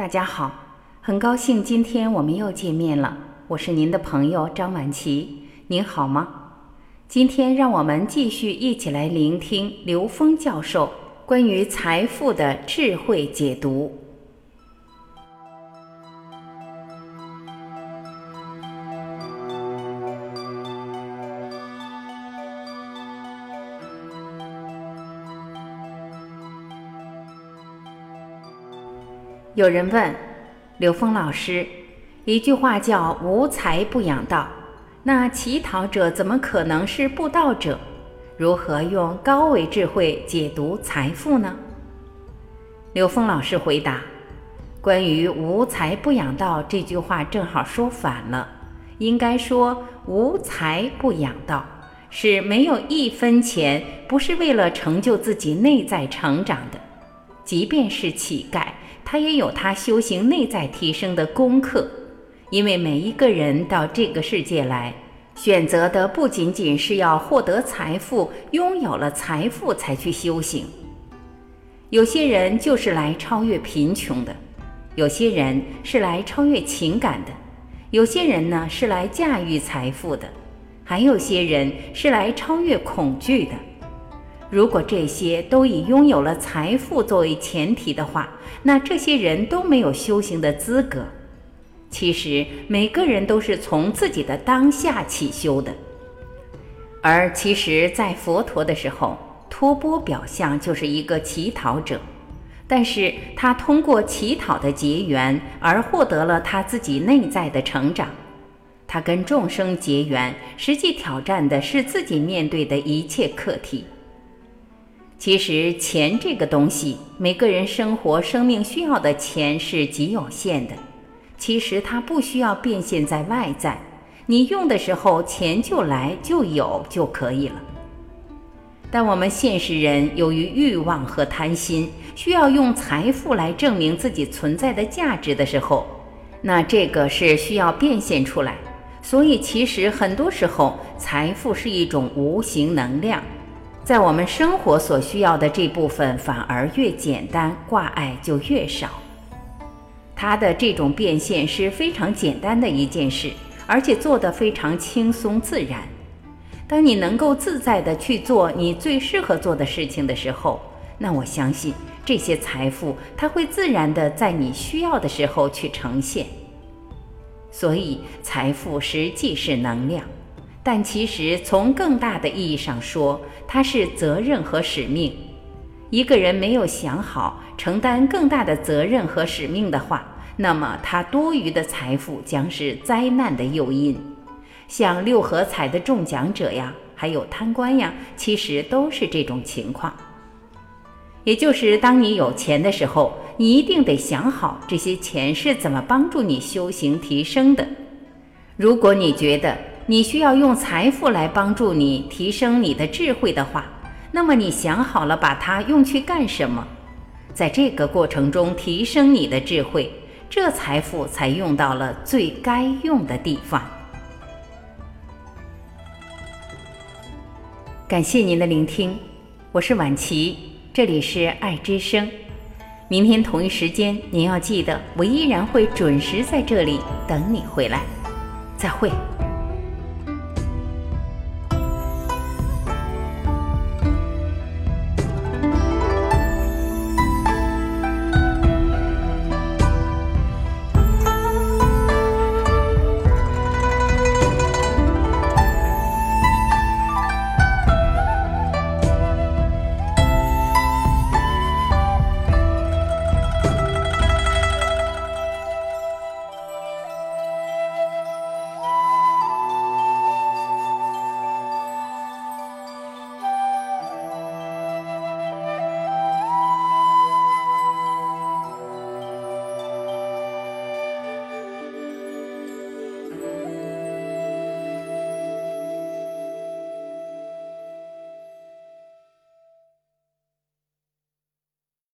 大家好，很高兴今天我们又见面了。我是您的朋友张晚琪，您好吗？今天让我们继续一起来聆听刘峰教授关于财富的智慧解读。有人问刘峰老师，一句话叫“无财不养道”，那乞讨者怎么可能是布道者？如何用高维智慧解读财富呢？刘峰老师回答：“关于‘无财不养道’这句话，正好说反了，应该说‘无财不养道’，是没有一分钱不是为了成就自己内在成长的，即便是乞丐。”他也有他修行内在提升的功课，因为每一个人到这个世界来，选择的不仅仅是要获得财富，拥有了财富才去修行。有些人就是来超越贫穷的，有些人是来超越情感的，有些人呢是来驾驭财富的，还有些人是来超越恐惧的。如果这些都以拥有了财富作为前提的话，那这些人都没有修行的资格。其实每个人都是从自己的当下起修的，而其实，在佛陀的时候，托钵表象就是一个乞讨者，但是他通过乞讨的结缘而获得了他自己内在的成长。他跟众生结缘，实际挑战的是自己面对的一切课题。其实钱这个东西，每个人生活生命需要的钱是极有限的。其实它不需要变现在外在，你用的时候钱就来就有就可以了。但我们现实人由于欲望和贪心，需要用财富来证明自己存在的价值的时候，那这个是需要变现出来。所以其实很多时候，财富是一种无形能量。在我们生活所需要的这部分，反而越简单，挂碍就越少。它的这种变现是非常简单的一件事，而且做得非常轻松自然。当你能够自在地去做你最适合做的事情的时候，那我相信这些财富它会自然地在你需要的时候去呈现。所以，财富实际是能量。但其实，从更大的意义上说，它是责任和使命。一个人没有想好承担更大的责任和使命的话，那么他多余的财富将是灾难的诱因。像六合彩的中奖者呀，还有贪官呀，其实都是这种情况。也就是当你有钱的时候，你一定得想好这些钱是怎么帮助你修行提升的。如果你觉得，你需要用财富来帮助你提升你的智慧的话，那么你想好了把它用去干什么？在这个过程中提升你的智慧，这财富才用到了最该用的地方。感谢您的聆听，我是晚琪，这里是爱之声。明天同一时间，您要记得，我依然会准时在这里等你回来。再会。